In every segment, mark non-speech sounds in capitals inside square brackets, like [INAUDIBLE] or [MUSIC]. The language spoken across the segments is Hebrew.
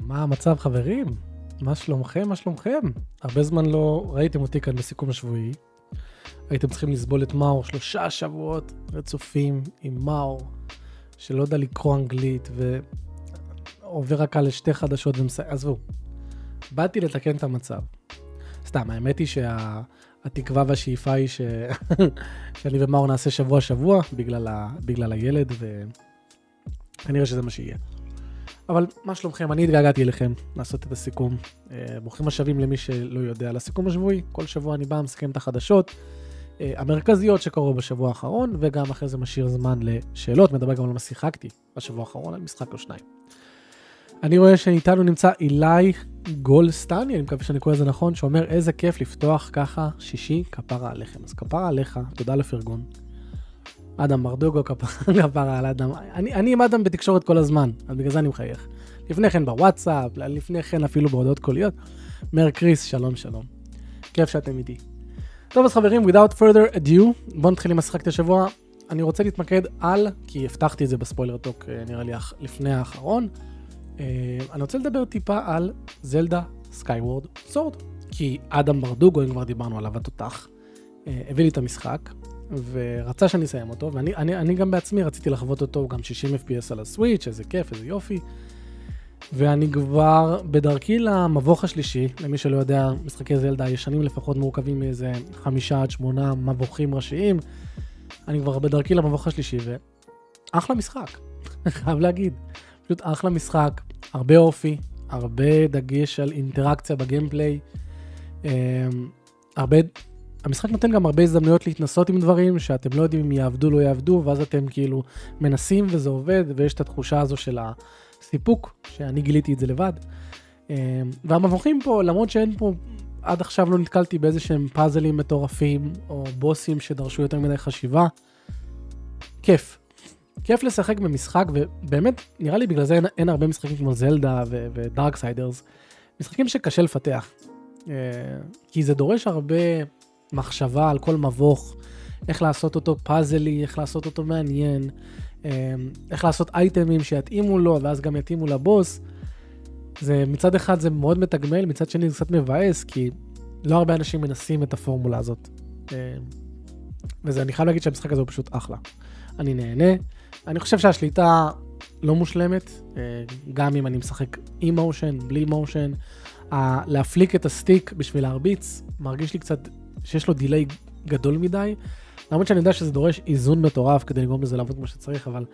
מה המצב חברים? מה שלומכם? מה שלומכם? הרבה זמן לא ראיתם אותי כאן בסיכום השבועי. הייתם צריכים לסבול את מאור שלושה שבועות רצופים עם מאור, שלא יודע לקרוא אנגלית ועובר רק על שתי חדשות ומסיים, עזבו. באתי לתקן את המצב. סתם, האמת היא שהתקווה שה... והשאיפה היא ש... [LAUGHS] שאני ומאור נעשה שבוע שבוע בגלל, ה... בגלל הילד, וכנראה שזה מה שיהיה. אבל מה שלומכם? אני התגעגעתי אליכם לעשות את הסיכום. אה, ברוכים השבים למי שלא יודע. לסיכום השבועי, כל שבוע אני בא, מסכם את החדשות אה, המרכזיות שקרו בשבוע האחרון, וגם אחרי זה משאיר זמן לשאלות, מדבר גם על מה שיחקתי בשבוע האחרון, על משחק או שניים. אני רואה שאיתנו נמצא אילי גולסטני, אני מקווה שאני קורא לזה נכון, שאומר איזה כיף לפתוח ככה שישי כפרה עליכם. אז כפרה עליך, תודה לפרגון. אדם ברדוגו, [LAUGHS] כפרה על אדם. אני, אני עם אדם בתקשורת כל הזמן, אז בגלל זה אני מחייך. לפני כן בוואטסאפ, לפני כן אפילו בהודעות קוליות. מר קריס, שלום שלום. כיף שאתם איתי. טוב אז חברים, without further ado, בואו נתחיל עם משחק השבוע. אני רוצה להתמקד על, כי הבטחתי את זה ב spoiler talk אה, נראה לי לפני האחרון. אה, אני רוצה לדבר טיפה על זלדה Skyward Sword. כי אדם ברדוגו, אם כבר דיברנו עליו, התותח, אה, הביא לי את המשחק, ורצה שאני אסיים אותו, ואני אני, אני גם בעצמי רציתי לחוות אותו גם 60 FPS על הסוויץ', איזה כיף, איזה יופי. ואני כבר בדרכי למבוך השלישי, למי שלא יודע, משחקי זלדה ישנים לפחות מורכבים מאיזה חמישה עד שמונה מבוכים ראשיים. אני כבר בדרכי למבוך השלישי, ואחלה משחק, [LAUGHS] חייב להגיד. פשוט אחלה משחק, הרבה אופי, הרבה דגש על אינטראקציה בגיימפליי, אמ, הרבה המשחק נותן גם הרבה הזדמנויות להתנסות עם דברים שאתם לא יודעים אם יעבדו לא יעבדו ואז אתם כאילו מנסים וזה עובד ויש את התחושה הזו של הסיפוק שאני גיליתי את זה לבד. אמ, והמבוכים פה למרות שאין פה עד עכשיו לא נתקלתי באיזה שהם פאזלים מטורפים או בוסים שדרשו יותר מדי חשיבה. כיף. כיף לשחק במשחק ובאמת נראה לי בגלל זה אין, אין הרבה משחקים כמו זלדה ו Darksiders. משחקים שקשה לפתח. אה, כי זה דורש הרבה מחשבה על כל מבוך, איך לעשות אותו פאזלי, איך לעשות אותו מעניין, אמ, איך לעשות אייטמים שיתאימו לו ואז גם יתאימו לבוס. זה מצד אחד זה מאוד מתגמל, מצד שני זה קצת מבאס, כי לא הרבה אנשים מנסים את הפורמולה הזאת. אמ, וזה, אני חייב להגיד שהמשחק הזה הוא פשוט אחלה. אני נהנה. אני חושב שהשליטה לא מושלמת, אה, גם אם אני משחק עם מושן, בלי מושן. להפליק את הסטיק בשביל להרביץ, מרגיש לי קצת שיש לו דיליי גדול מדי. למרות שאני יודע שזה דורש איזון מטורף כדי לגרום לזה לעבוד כמו שצריך, אבל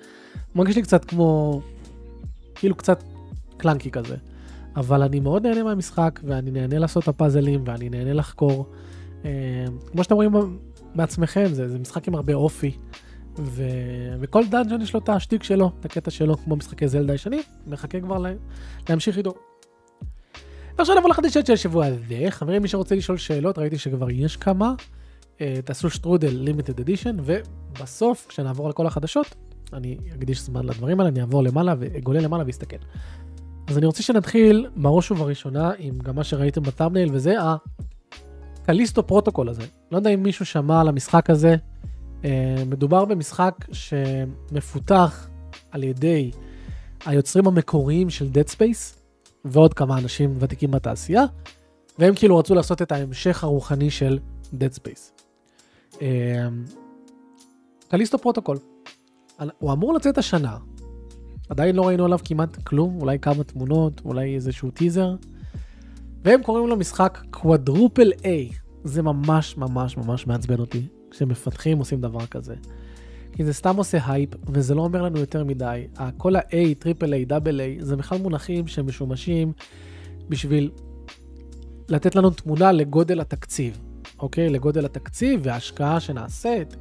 מרגיש לי קצת כמו, כאילו קצת קלנקי כזה. אבל אני מאוד נהנה מהמשחק, ואני נהנה לעשות את הפאזלים, ואני נהנה לחקור. אה, כמו שאתם רואים בעצמכם, זה, זה משחק עם הרבה אופי, ו... וכל דאנג'ון יש לו את השטיק שלו, את הקטע שלו, כמו משחקי זלדה ישנים, מחכה כבר לה... להמשיך איתו. ועכשיו נבוא לחדשות של השבוע הזה. חברים, מי שרוצה לשאול שאלות, ראיתי שכבר יש כמה. Uh, תעשו שטרודל לימיטד אדישן, ובסוף, כשנעבור על כל החדשות, אני אקדיש זמן לדברים האלה, אני אעבור למעלה ואגולה למעלה ואסתכל. אז אני רוצה שנתחיל בראש ובראשונה עם גם מה שראיתם בטאבנייל, וזה ה Callisto Protocol הזה. לא יודע אם מישהו שמע על המשחק הזה. Uh, מדובר במשחק שמפותח על ידי היוצרים המקוריים של Dead Space, ועוד כמה אנשים ותיקים בתעשייה, והם כאילו רצו לעשות את ההמשך הרוחני של Dead Space. אמ, Callisto Protocol. הוא אמור לצאת השנה, עדיין לא ראינו עליו כמעט כלום, אולי כמה תמונות, אולי איזשהו טיזר, והם קוראים לו משחק quadruple A. זה ממש ממש ממש מעצבן אותי, כשמפתחים עושים דבר כזה. כי זה סתם עושה הייפ, וזה לא אומר לנו יותר מדי. כל ה-A, triple A, double A, זה בכלל מונחים שמשומשים בשביל לתת לנו תמונה לגודל התקציב, אוקיי? לגודל התקציב וההשקעה שנעשית,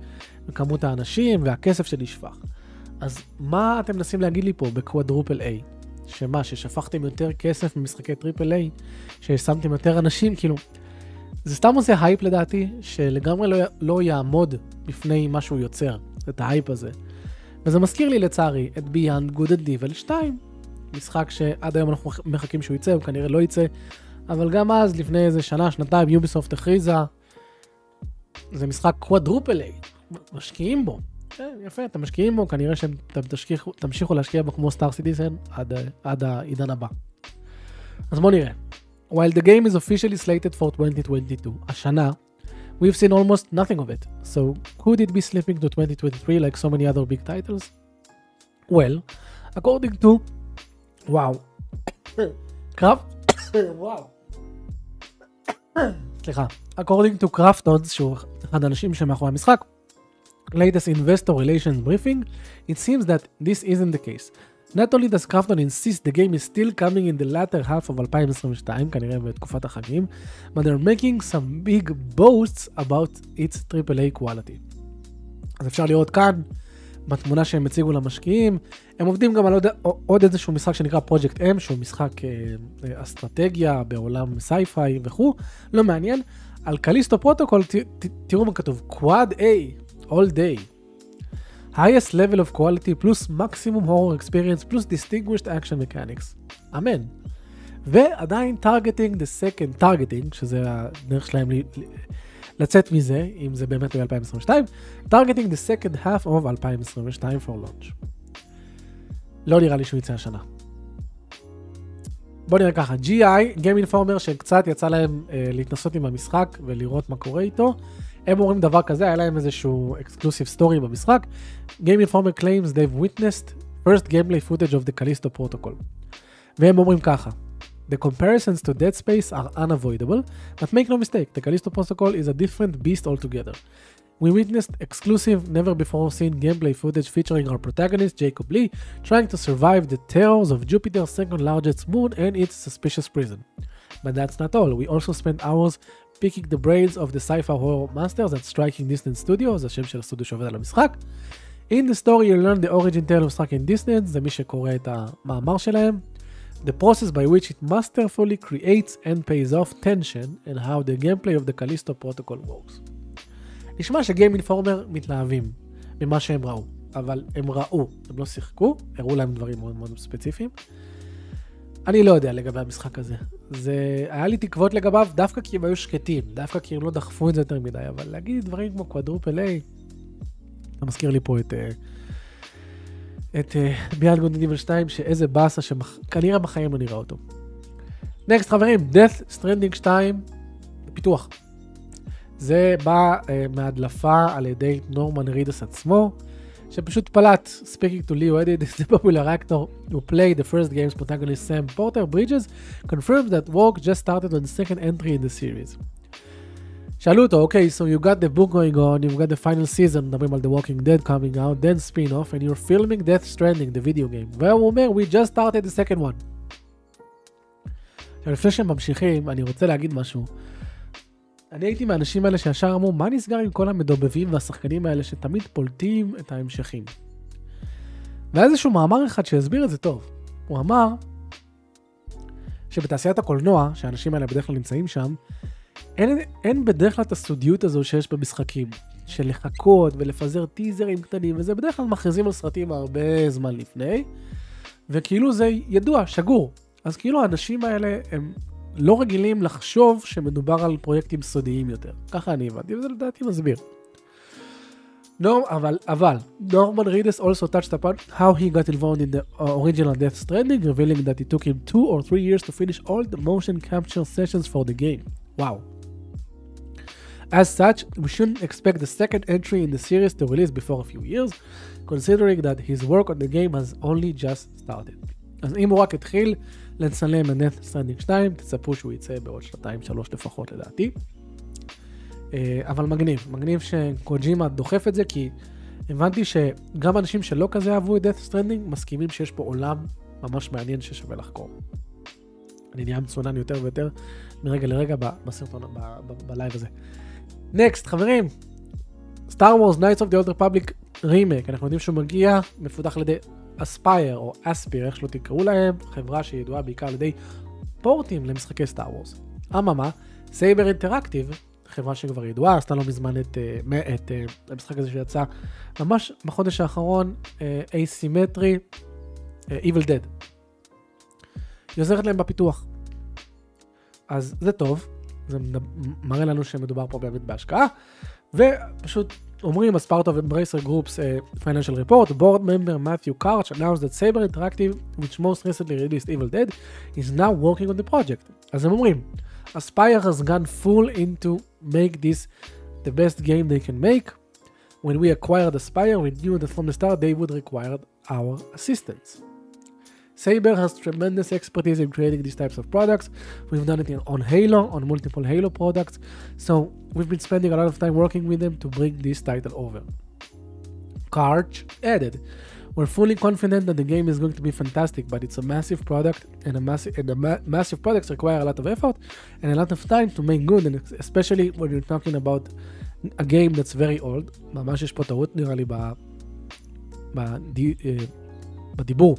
וכמות האנשים והכסף שנשפך. אז מה אתם מנסים להגיד לי פה ב quadruple A? שמה, ששפכתם יותר כסף ממשחקי triple A? ששמתם יותר אנשים? כאילו, זה סתם עושה הייפ לדעתי, שלגמרי לא, לא יעמוד בפני מה שהוא יוצר. את ההייפ הזה. וזה מזכיר לי לצערי את Good and Evil 2, משחק שעד היום אנחנו מחכים שהוא יצא, הוא כנראה לא יצא, אבל גם אז, לפני איזה שנה, שנתיים, Ubisoft הכריזה, זה משחק quadruple A, משקיעים בו. כן, יפה, אתם משקיעים בו, כנראה שאתם תשכיחו- תמשיכו להשקיע בו כמו סטאר סיטיזן עד, עד העידן הבא. אז בואו נראה. While the game is officially slated for 2022, השנה, we've seen almost nothing of it. So could it be slipping to 2023 like so many other big titles? Well, according to... וואו. [COUGHS] קרב? וואו. [COUGHS] סליחה. [COUGHS] according to Crafton's, שהוא אחד האנשים שמאחורי המשחק, latest investor relations briefing, it seems that this isn't the case. Not only does Crafton insist the game is still coming in the latter half of 2022, כנראה בתקופת החגים, but they're making some big boasts about its AAA quality. אז אפשר לראות כאן, בתמונה שהם הציגו למשקיעים, הם עובדים גם על עוד, עוד איזשהו משחק שנקרא Project M, שהוא משחק אה, אה, אסטרטגיה בעולם סייפיי וכו', לא מעניין. על Callisto Protocol, ת, ת, תראו מה כתוב, Quad A, all day. Highest level of quality plus maximum horror experience plus distinguished action mechanics. אמן. ועדיין targeting the second targeting, שזה הדרך שלהם לצאת מזה, אם זה באמת ב-2022, targeting the second half of 2022 for launch. לא נראה לי שהוא יצא השנה. בוא נראה ככה, GI, Game Informer, שקצת יצא להם אה, להתנסות עם המשחק ולראות מה קורה איתו, הם אומרים דבר כזה, היה להם איזשהו exclusive story במשחק. Game Informer claims they've witnessed first gameplay footage of the Callisto protocol. והם אומרים ככה, The comparisons to Dead Space are unavoidable, but make no mistake, the Callisto protocol is a different beast altogether. We witnessed exclusive, never before seen gameplay footage featuring our protagonist, Jacob Lee, trying to survive the terrors of Jupiter's second largest moon and its suspicious prison. But that's not all, we also spent hours picking the brains of the sci-fi horror masters at Striking Distance Studios, השם של הסטודיו שעובד על המשחק. In the story you learn the origin tale of Striking Distance, זה מי שקורא את המאמר שלהם. The process by which it masterfully creates and pays off tension and how the gameplay of the Callisto protocol works. נשמע שגיים אינפורמר מתלהבים ממה שהם ראו, אבל הם ראו, הם לא שיחקו, הראו להם דברים מאוד מאוד ספציפיים. אני לא יודע לגבי המשחק הזה. זה, היה לי תקוות לגביו דווקא כי הם היו שקטים, דווקא כי הם לא דחפו את זה יותר מדי, אבל להגיד דברים כמו quadruple A, אתה מזכיר לי פה את... אה, את Beyond Good and Evil 2, שאיזה באסה שכנראה בחיים לא נראה אותו. next חברים, Death Stranding 2, פיתוח. זה בא uh, מהדלפה על ידי נורמן רידס עצמו, שפשוט פלט, speaking to Leo Edit, [LAUGHS] the popular actor who played the first game's protagonist Sam Porter Bridges, confirmed that work just started on the second entry in the series. שאלו אותו, אוקיי, so you got the book going on, you've got the final season, מדברים על The Walking Dead coming out, then spin-off, and you're filming Death Stranding, the video game. והוא אומר, we just started the second one. עכשיו, לפני שהם ממשיכים, אני רוצה להגיד משהו. אני הייתי מהאנשים האלה שישר אמרו, מה נסגר עם כל המדובבים והשחקנים האלה שתמיד פולטים את ההמשכים? והיה איזשהו מאמר אחד שהסביר את זה טוב. הוא אמר שבתעשיית הקולנוע, שהאנשים האלה בדרך כלל נמצאים שם, אין, אין בדרך כלל את הסודיות הזו שיש במשחקים, של לחכות ולפזר טיזרים קטנים, וזה בדרך כלל מכריזים על סרטים הרבה זמן לפני, וכאילו זה ידוע, שגור. אז כאילו האנשים האלה הם לא רגילים לחשוב שמדובר על פרויקטים סודיים יותר. ככה אני הבנתי, וזה לדעתי מסביר. No, אבל, אבל, Norman Reedus also touched upon how he got involved in the original Death Stranding, revealing that it took him two or three years to finish all the motion capture sessions for the game. Wow. As such, we shouldn't expect the second entry in the series to release before a few years, considering that his work on the game has only just started. אז אם הוא רק התחיל לצלם את Death Stranding 2, תצפו שהוא יצא בעוד שנתיים שלוש לפחות לדעתי. אבל מגניב, מגניב שקוג'ימה דוחף את זה, כי הבנתי שגם אנשים שלא כזה אהבו את Death Stranding מסכימים שיש פה עולם ממש מעניין ששווה לחקור. אני נהיה מצונן יותר ויותר מרגע לרגע בסרטון, בלייב הזה. next, חברים, Star Wars Knights of the Old Republic remake, אנחנו יודעים שהוא מגיע, מפותח על ידי Aspyr או Aspyr, איך שלא תקראו להם, חברה שידועה בעיקר על ידי פורטים למשחקי Star Wars. אממה, Saber Interactive, חברה שכבר ידועה, עשתה לא מזמן את, את, את המשחק הזה שיצא ממש בחודש האחרון, asymmetry, Evil Dead. היא עוזרת להם בפיתוח. אז זה טוב, זה מראה לנו שמדובר פה באמת בהשקעה, ופשוט אומרים, as part of Embracer Group's uh, financial report, board member Matthew Karch announced that Saber Interactive, which most recently released Evil Dead, is now working on the project. אז הם אומרים, Aspire has gone full into make this the best game they can make. When we acquired Aspire, we knew that from the start they would require our assistance. Saber has tremendous expertise in creating these types of products. We've done it in, on Halo, on multiple Halo products. So we've been spending a lot of time working with them to bring this title over. Karch added, We're fully confident that the game is going to be fantastic, but it's a massive product, and a massive and the ma- massive products require a lot of effort and a lot of time to make good, and especially when you're talking about a game that's very old. ממש יש פה טעות נראה לי ב... בדי... אה, בדיבור.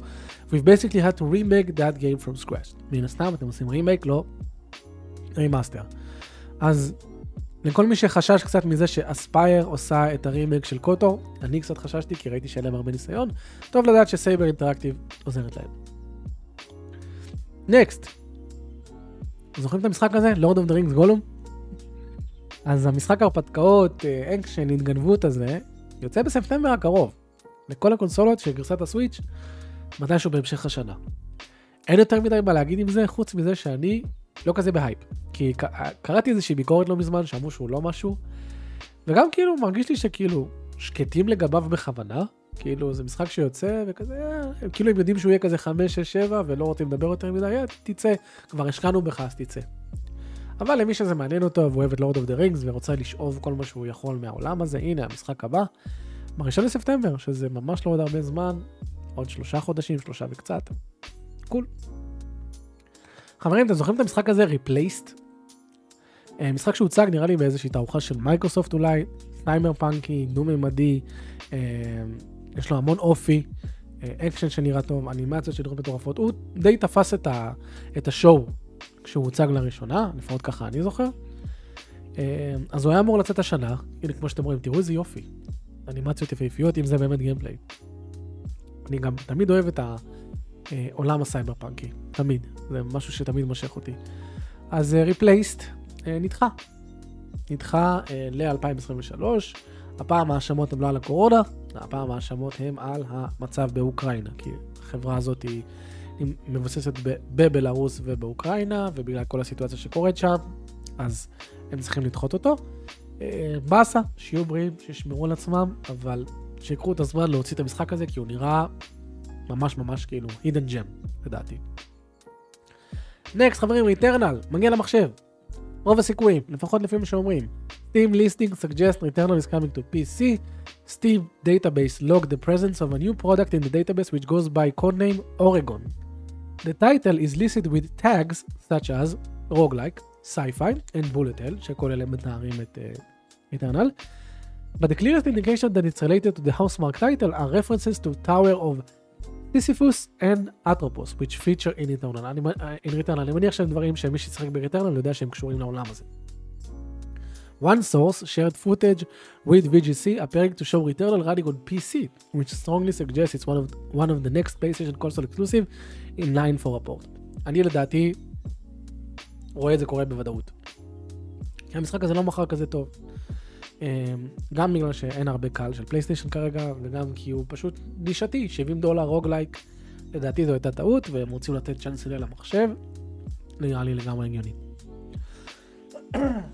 We've basically had to remake that game from scratch. מן הסתם אתם עושים רימייק, לא remaster. אז לכל מי שחשש קצת מזה ש Aspyr עושה את הרימייק של KOTOR, אני קצת חששתי כי ראיתי שאין להם הרבה ניסיון, טוב לדעת ש Saber Interactive עוזרת להם. next. זוכרים את המשחק הזה? Lord of the Rings Gollum? אז המשחק הרפתקאות, אה, אקשן, התגנבות הזה, יוצא בספטמבר הקרוב. לכל הקונסולות של גרסת ה Switch, מתישהו בהמשך השנה. אין יותר מדי מה להגיד עם זה, חוץ מזה שאני לא כזה בהייפ. כי קראתי איזושהי ביקורת לא מזמן, שאמרו שהוא לא משהו, וגם כאילו מרגיש לי שכאילו שקטים לגביו בכוונה, כאילו זה משחק שיוצא וכזה, אה, כאילו הם יודעים שהוא יהיה כזה 5, 6, 7 ולא רוצים לדבר יותר מדי, אה, תצא, כבר השקענו בך אז תצא. אבל למי שזה מעניין אותו ואוהב את Lord of the Rings ורוצה לשאוב כל מה שהוא יכול מהעולם הזה, הנה המשחק הבא, בראשון לספטמבר, שזה ממש לא עוד הרבה זמן, עוד שלושה חודשים, שלושה וקצת. cool. חברים, אתם זוכרים את המשחק הזה, Replaced? אה, משחק שהוצג נראה לי באיזושהי תערוכה של מייקרוסופט אולי, סייבר פאנקי, דו-ממדי, אה, יש לו המון אופי, אה, אקשן שנראה טוב, אנימציות שנראות מטורפות, הוא די תפס את, ה, את ה show כשהוא הוצג לראשונה, לפחות ככה אני זוכר. אז הוא היה אמור לצאת השנה, הנה כמו שאתם רואים, תראו איזה יופי, אנימציות יפהפיות, אם זה באמת gameplay. אני גם תמיד אוהב את העולם הסייבר פאנקי, תמיד, זה משהו שתמיד מושך אותי. אז Replaced uh, uh, נדחה, נדחה uh, ל-2023, הפעם ההאשמות הן לא על הקורונה, הפעם ההאשמות הן על המצב באוקראינה, כי החברה הזאת היא, היא מבוססת בבלארוס ובאוקראינה, ובגלל כל הסיטואציה שקורית שם, אז הם צריכים לדחות אותו. באסה, שיהיו בריאים, שישמרו על עצמם, אבל שיקחו את הזמן להוציא את המשחק הזה, כי הוא נראה ממש ממש כאילו hidden gem, לדעתי. נקסט, חברים, ריטרנל, מגיע למחשב. רוב הסיכויים, לפחות לפי מה שאומרים. Steam listing suggest Returnal is coming to PC. Steam database log the presence of a new product in the database which goes by codename Oregon. The title is listed with tags such as roguelike, sci-fi and bullet hell, שכל אלה מתארים את uh, Returnal. But the clearest indication that it's related to the housemark title are references to Tower of Sisyphus and Atropos, which feature in Returnal. אני, in Returnal. אני מניח שהם דברים שמי שישחק ב-Returnal יודע שהם קשורים לעולם הזה. One source shared footage with VGC appearing to show Returnal running on PC, which strongly suggests it's one of, one of the next PlayStation console exclusive in line for a port. אני לדעתי רואה את זה קורה בוודאות. כי המשחק הזה לא מכר כזה טוב. גם בגלל שאין הרבה קהל של PlayStation כרגע, וגם כי הוא פשוט נישתי, 70 דולר roguelike, לדעתי זו הייתה טעות, והם רוצים לתת צ'אנס למחשב, נראה לי לגמרי הגיוני.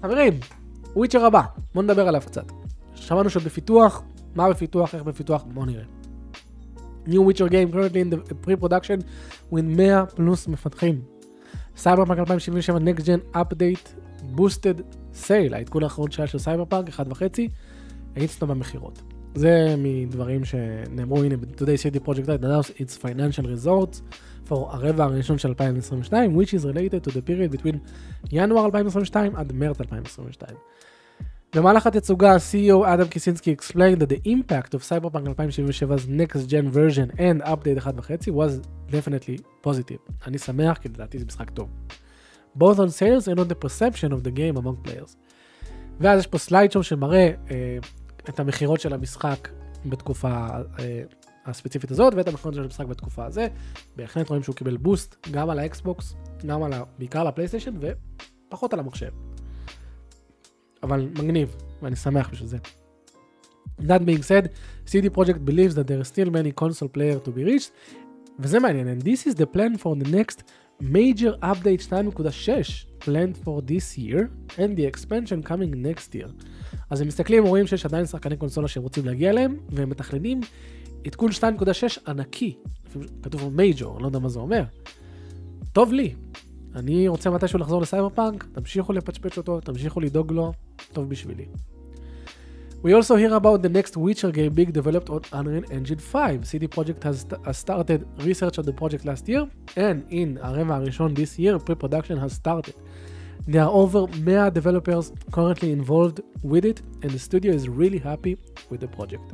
חברים, Witcher הבא, בואו נדבר עליו קצת. שמענו שבפיתוח, מה בפיתוח, איך בפיתוח, בואו נראה. New Witcher Game currently in the pre-production with 100 פלוס מפתחים. סייבר פאנק 2077 Next Gen Update Boosted Sale, העדכון האחרון שהיה של סייבר פאנק, 1.5, האיץ אותו במכירות. זה מדברים שנאמרו, הנה, ב-Today City Project Light announced its financial results for הרבע הראשון של 2022, which is related to the period between ינואר 2022 עד מרץ 2022. במהלך התצוגה, CEO אדם קיסינסקי explained that the impact of Cyberpunk 2077's next gen version and update 1.5 was definitely positive. אני שמח כי לדעתי זה משחק טוב. Both on sales and on the perception of the game among players. ואז יש פה slideshow שמראה אה, את המכירות של המשחק בתקופה אה, הספציפית הזאת ואת המכירות של המשחק בתקופה הזו. בהחלט רואים שהוא קיבל boost גם על ה Xbox, גם על ה... בעיקר על ה PlayStation ופחות על המחשב. אבל מגניב, ואני שמח בשביל זה. That being said, CD Projekt believes that there are still many console players to be reached, וזה מעניין, and this is the plan for the next major update 2.6 planned for this year and the expansion coming next year. אז הם מסתכלים ורואים שיש עדיין שחקני קונסולה שהם רוצים להגיע אליהם, והם מתכננים עדכון 2.6 ענקי, כתוב מייג'ור, לא יודע מה זה אומר. טוב לי, אני רוצה מתישהו לחזור לסייבר פאנק, תמשיכו לפצ'פץ' אותו, תמשיכו לדאוג לו, טוב בשבילי. We also hear about the next Witcher game being developed on Unreal Engine 5. CD Projekt has, has started research on the project last year, and in הרבע הראשון this year, pre-production has started. There are over 100 developers currently involved with it, and the studio is really happy with the project.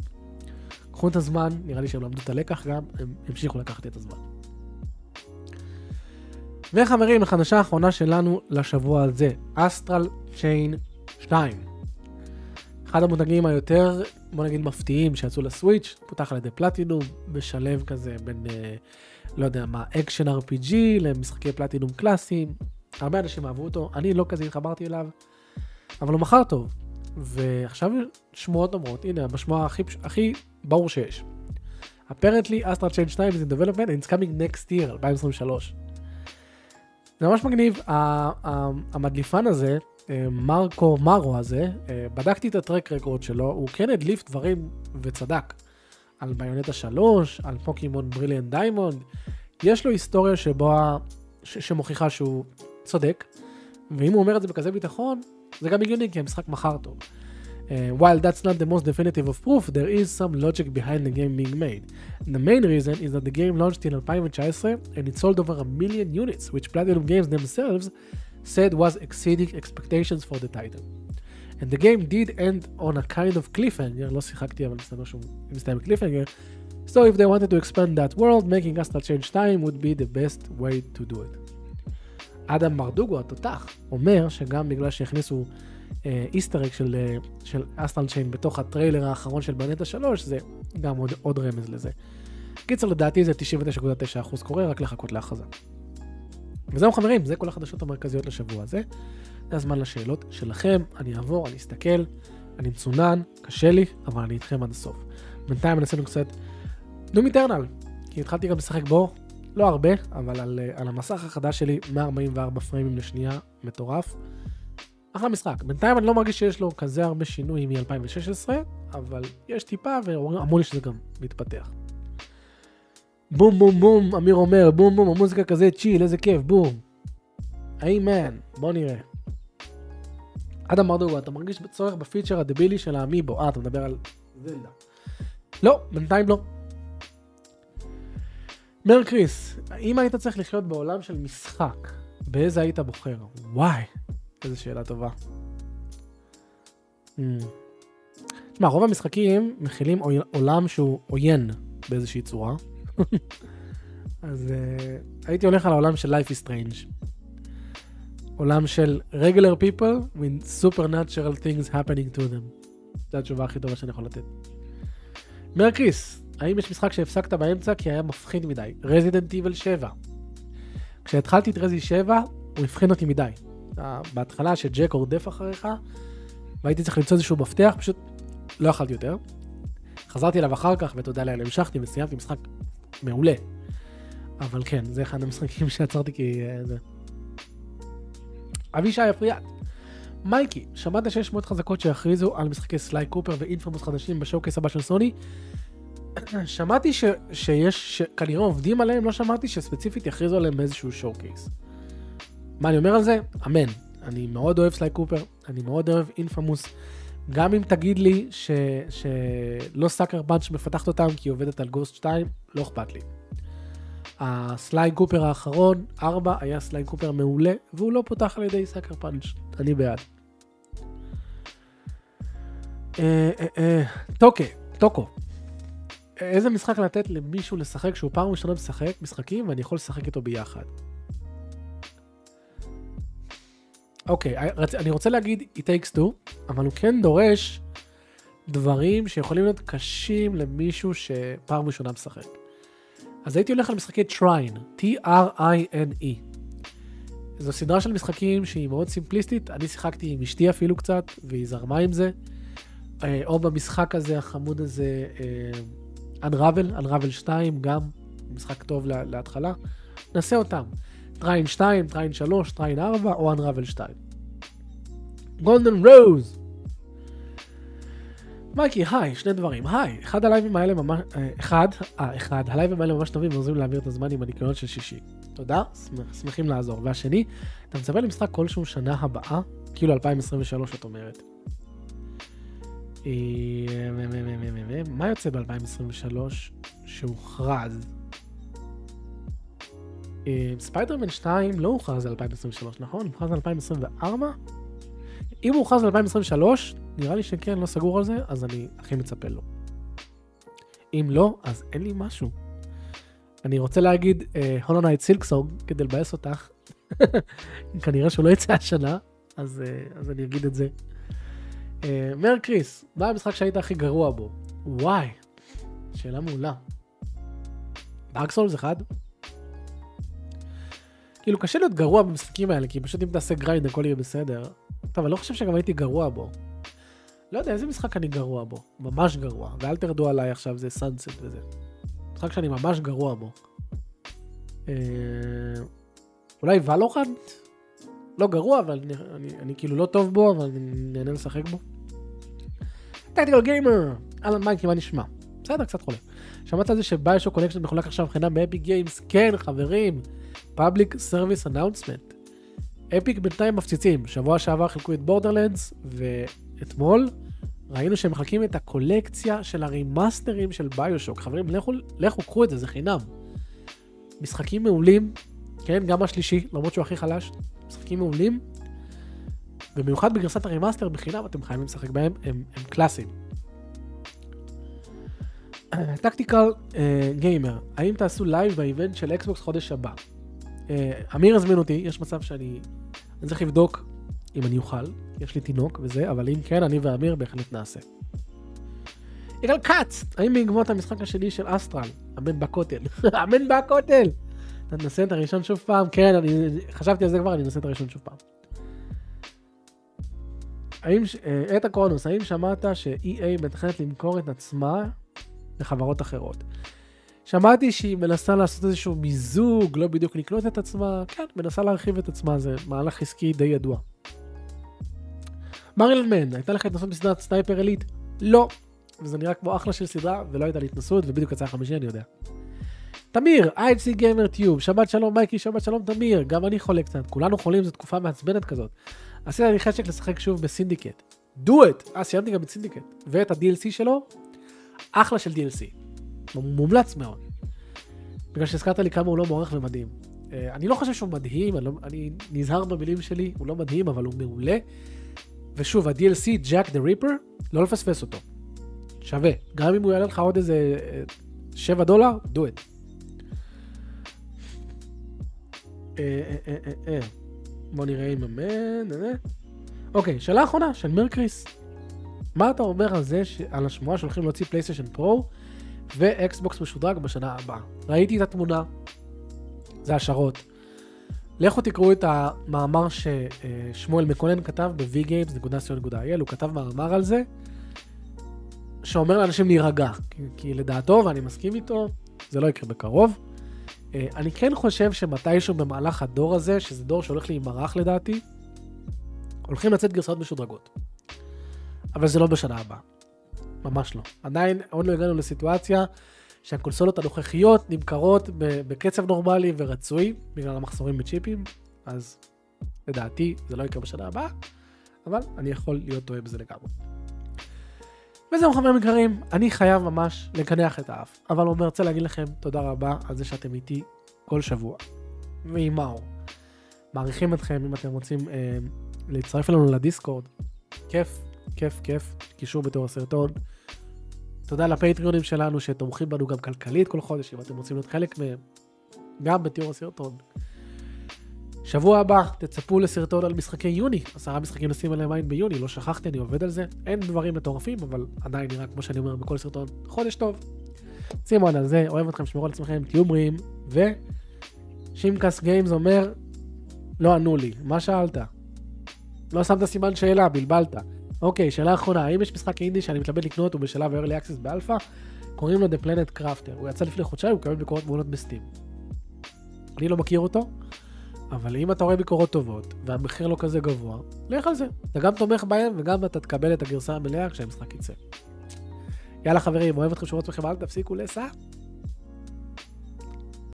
קחו את הזמן, נראה לי שהם למדו את הלקח גם, הם המשיכו לקחת את הזמן. וחברים, החדשה האחרונה שלנו לשבוע הזה, Astral Chain 2. אחד המותגים היותר, בוא נגיד, מפתיעים שיצאו ל Switch, פותח על ידי פלטינום, משלב כזה בין, אה, לא יודע מה, action RPG למשחקי פלטינום קלאסיים. הרבה אנשים אהבו אותו, אני לא כזה התחברתי אליו, אבל הוא מכר טוב. ועכשיו שמועות אומרות, הנה, המשמוע הכי, הכי ברור שיש. apparently Astral Chain 2 is in development and it's coming next year, 2023. זה ממש מגניב, המדליפן הזה, מרקו מרו הזה, אה, בדקתי את ה track record שלו, הוא כן הדליף דברים וצדק. על Bayonetta 3, על Pokémon Brilliant Diamond, יש לו היסטוריה שבו, ש, שמוכיחה שהוא צודק, ואם הוא אומר את זה בכזה ביטחון, זה גם הגיוני כי המשחק מכר טוב. Uh, while that's not the most definitive of proof, there is some logic behind the game being made. The main reason is that the game launched in 2019 and it sold over a million units, which Platinum Games themselves said was exceeding expectations for the title. And the game did end on a kind of cliffhanger, לא שיחקתי אבל מסתבר שהוא מסתיים בקליפהנגר, so if they wanted to expand that world, making Astral Change 2 would be the best way to do it. אדם ברדוגו, התותח, אומר שגם בגלל שהכניסו איסטר אק של, אה, של אסטרל צ'יין בתוך הטריילר האחרון של בנטה 3, זה גם עוד, עוד רמז לזה. קיצר, לדעתי זה 99.9% קורה, רק לחכות להכרזה. וזהו חברים, זה כל החדשות המרכזיות לשבוע הזה. זה הזמן לשאלות שלכם, אני אעבור, אני אסתכל, אני מצונן, קשה לי, אבל אני איתכם עד הסוף. בינתיים אני עשינו קצת דום איטרנל, כי התחלתי גם לשחק בו, לא הרבה, אבל על, אה, על המסך החדש שלי, 144 פריימים לשנייה, מטורף. אחלה משחק. בינתיים אני לא מרגיש שיש לו כזה הרבה שינוי מ-2016, אבל יש טיפה ואמרו לי שזה גם מתפתח. בום בום בום, אמיר אומר, בום בום, המוזיקה כזה צ'יל, איזה כיף, בום. איימן, בוא נראה. אדם מרדוגו, אתה מרגיש צורך בפיצ'ר הדבילי של האמיבו. אה, אתה מדבר על זלדה. לא, בינתיים לא. מר קריס, אם היית צריך לחיות בעולם של משחק, באיזה היית בוחר? וואי, איזה שאלה טובה. תשמע, רוב המשחקים מכילים עולם שהוא עוין באיזושהי צורה. אז uh, הייתי הולך על העולם של Life is Strange. עולם של regular people with supernatural things happening to them. זו התשובה הכי טובה שאני יכול לתת. מרקריס, האם יש משחק שהפסקת באמצע כי היה מפחיד מדי? רזידנט איבל 7. כשהתחלתי את רזי 7, הוא הפחיד אותי מדי. בהתחלה שג'ק הורדף אחריך, והייתי צריך למצוא איזשהו מפתח, פשוט לא יכלתי יותר. חזרתי אליו אחר כך, ותודה לאל, המשכתי וסיימתי משחק מעולה. אבל כן, זה אחד המשחקים [LAUGHS] שעצרתי כי... אה, זה... אבישי אפריאט. מייקי, שמעת שיש מאוד חזקות שיכריזו על משחקי Sly Cooper ו Infamous חדשים ב show הבא של סוני? [CLEARS THROAT] שמעתי ש, שיש, שכנראה עובדים עליהם, לא שמעתי שספציפית יכריזו עליהם באיזשהו showcase. מה אני אומר על זה? אמן. אני מאוד אוהב Sly Cooper, אני מאוד אוהב Infamous. גם אם תגיד לי ש, שלא Sucker Punch מפתחת אותם כי היא עובדת על Ghost 2, לא אכפת לי. הסליי קופר האחרון, 4, היה סליי קופר מעולה, והוא לא פותח על ידי סאקר פאנץ', אני בעד. אה, אה, אה, טוקה, טוקו. איזה משחק לתת למישהו לשחק שהוא פעם ראשונה משחק משחקים ואני יכול לשחק איתו ביחד. אוקיי, okay, אני רוצה להגיד It takes two, אבל הוא כן דורש דברים שיכולים להיות קשים למישהו שפעם ראשונה משחק. אז הייתי הולך על משחקי Trine, T-R-I-N-E. זו סדרה של משחקים שהיא מאוד סימפליסטית, אני שיחקתי עם אשתי אפילו קצת, והיא זרמה עם זה. אה, או במשחק הזה, החמוד הזה, Unravel, Unravel 2, גם משחק טוב להתחלה. נעשה אותם. Trine 2, Trine 3, Trine 4 או Unravel 2. Golden Rose. מייקי, היי, שני דברים. היי, אחד הלייבים האלה ממש... אה, אחד, אה, אחד, הלייבים האלה ממש טובים ועוזרים להעביר את הזמן עם הניקיון של שישי. תודה, שמחים לעזור. והשני, אתה מצפה למשחק כלשהו שנה הבאה? כאילו 2023, את אומרת. אה, מה יוצא ב-2023 שהוכרז? אה, ספיידרמן 2 לא הוכרז על 2023, נכון? הוכרז על 2024? אם הוא הוכרז על 2023, נראה לי שכן, לא סגור על זה, אז אני הכי מצפה לו. אם לא, אז אין לי משהו. אני רוצה להגיד Hollow Knight Silksong כדי לבאס אותך. [LAUGHS] כנראה שהוא לא יצא השנה, אז, uh, אז אני אגיד את זה. Uh, מר קריס, מה המשחק שהיית הכי גרוע בו? וואי, שאלה מעולה. דארק אחד? כאילו קשה להיות גרוע במשחקים האלה, כי פשוט אם תעשה grind הכל יהיה בסדר. טוב, אני לא חושב שגם הייתי גרוע בו. לא יודע, איזה משחק אני גרוע בו? ממש גרוע. ואל תרדו עליי עכשיו, זה סאנסט וזה. משחק שאני ממש גרוע בו. אה... אולי Valorant? לא גרוע, אבל אני, אני, אני כאילו לא טוב בו, אבל אני נהנה לשחק בו. Tactical Gamer! אהלן מייקי, מה נשמע? בסדר, קצת חולה. שמעת על זה ש BioShock Collection מחולק עכשיו חינם ב Epic Games? כן, חברים. Public service announcement. Epic בינתיים מפציצים. שבוע שעבר חילקו את Borderlands, ואתמול ראינו שהם מחלקים את הקולקציה של הרימאסטרים של BioShock. חברים, לכו, לכו, קחו את זה, זה חינם. משחקים מעולים, כן, גם השלישי, למרות שהוא הכי חלש, משחקים מעולים. במיוחד בגרסת ה remaster בחינם אתם חייבים לשחק בהם, הם, הם קלאסיים. Tactical Gamer, האם תעשו live ב event של אקסבוקס חודש הבא? Uh, אמיר הזמין אותי, יש מצב שאני אני צריך לבדוק אם אני אוכל, יש לי תינוק וזה, אבל אם כן, אני ואמיר בהחלט נעשה. יגאל כץ, האם בעקבות המשחק השני של Astral, אמן בכותל, [LAUGHS] אמן בכותל, אתה תנסה את הראשון שוב פעם? כן, אני חשבתי על זה כבר, אני אנסה את הראשון שוב פעם. האם, את הקרונוס, האם שמעת ש-EA מתכנת למכור את עצמה לחברות אחרות? שמעתי שהיא מנסה לעשות איזשהו מיזוג, לא בדיוק לקלוט את עצמה, כן, מנסה להרחיב את עצמה, זה מהלך עסקי די ידוע. מרילן מן, הייתה לך התנסות בסדרת סנייפר אליט? לא. וזה נראה כמו אחלה של סדרה, ולא הייתה לי התנסות, ובדיוק יצא חמישי, אני יודע. תמיר, IC גיימר טיוב, שבת שלום מייקי, שבת שלום תמיר, גם אני חולה קצת, כולנו חולים, זו תקופה מעצבנת כזאת. עשית לי חשק לשחק שוב ב Syndicate. do it! אה, סיימתי גם את Syndicate. ואת ה-DLC שלו, אחלה של DLC. מומלץ מאוד. בגלל שהזכרת לי כמה הוא לא מוערך ומדהים. אה, אני לא חושב שהוא מדהים, אני, לא, אני נזהר במילים שלי, הוא לא מדהים, אבל הוא מעולה. ושוב, ה-DLC, Jack the Ripper, לא לפספס אותו. שווה. גם אם הוא יעלה לך עוד איזה 7 אה, דולר, do it. אה, בוא נראה אם אמן. אוקיי, שאלה אחרונה של מרקריס. מה אתה אומר על זה, על השמועה שהולכים להוציא פלייסטיישן פרו ואקסבוקס משודרג בשנה הבאה. ראיתי את התמונה, זה השערות. לכו תקראו את המאמר ששמואל מקונן כתב ב-vgames.co.il, הוא כתב מאמר על זה, שאומר לאנשים להירגע, כי, כי לדעתו, ואני מסכים איתו, זה לא יקרה בקרוב. אה, אני כן חושב שמתישהו במהלך הדור הזה, שזה דור שהולך להימרח לדעתי, הולכים לצאת גרסאות משודרגות. אבל זה לא בשנה הבאה. ממש לא. עדיין עוד לא הגענו לסיטואציה שהקונסולות הנוכחיות נמכרות בקצב נורמלי ורצוי בגלל המחסורים בצ'יפים, אז לדעתי זה לא יקרה בשנה הבאה, אבל אני יכול להיות טועה בזה לגמרי. וזהו חברים יקרים, אני חייב ממש לקנח את האף, אבל אני רוצה להגיד לכם תודה רבה על זה שאתם איתי כל שבוע. ועם מאור. מעריכים אתכם אם אתם רוצים אה, להצטרף אלינו לדיסקורד. כיף, כיף, כיף. קישור בתיאור הסרטון. תודה לפטריונים שלנו שתומכים בנו גם כלכלית כל חודש, אם אתם רוצים להיות חלק מהם, גם בתיאור הסרטון. שבוע הבא תצפו לסרטון על משחקי יוני, עשרה משחקים לשים עליהם עין ביוני, לא שכחתי, אני עובד על זה. אין דברים מטורפים, אבל עדיין נראה כמו שאני אומר בכל סרטון, חודש טוב. שימו על זה, אוהב אתכם, שמרו על עצמכם, תהיו בריאים, ושימקס Games אומר, לא ענו לי, מה שאלת? לא שמת סימן שאלה, בלבלת. אוקיי, שאלה אחרונה, האם יש משחק אינדי שאני מתלבט לקנות, הוא בשלב early access באלפא? קוראים לו The Planet Crafter, הוא יצא לפני חודשיים, הוא מקבל ביקורות מעולות ב Steam. אני לא מכיר אותו, אבל אם אתה רואה ביקורות טובות, והמחיר לא כזה גבוה, לך על זה. אתה גם תומך בהם, וגם אתה תקבל את הגרסה המלאה כשהמשחק יצא. יאללה חברים, אוהב אתכם שורות לכם, אל תפסיקו לסע.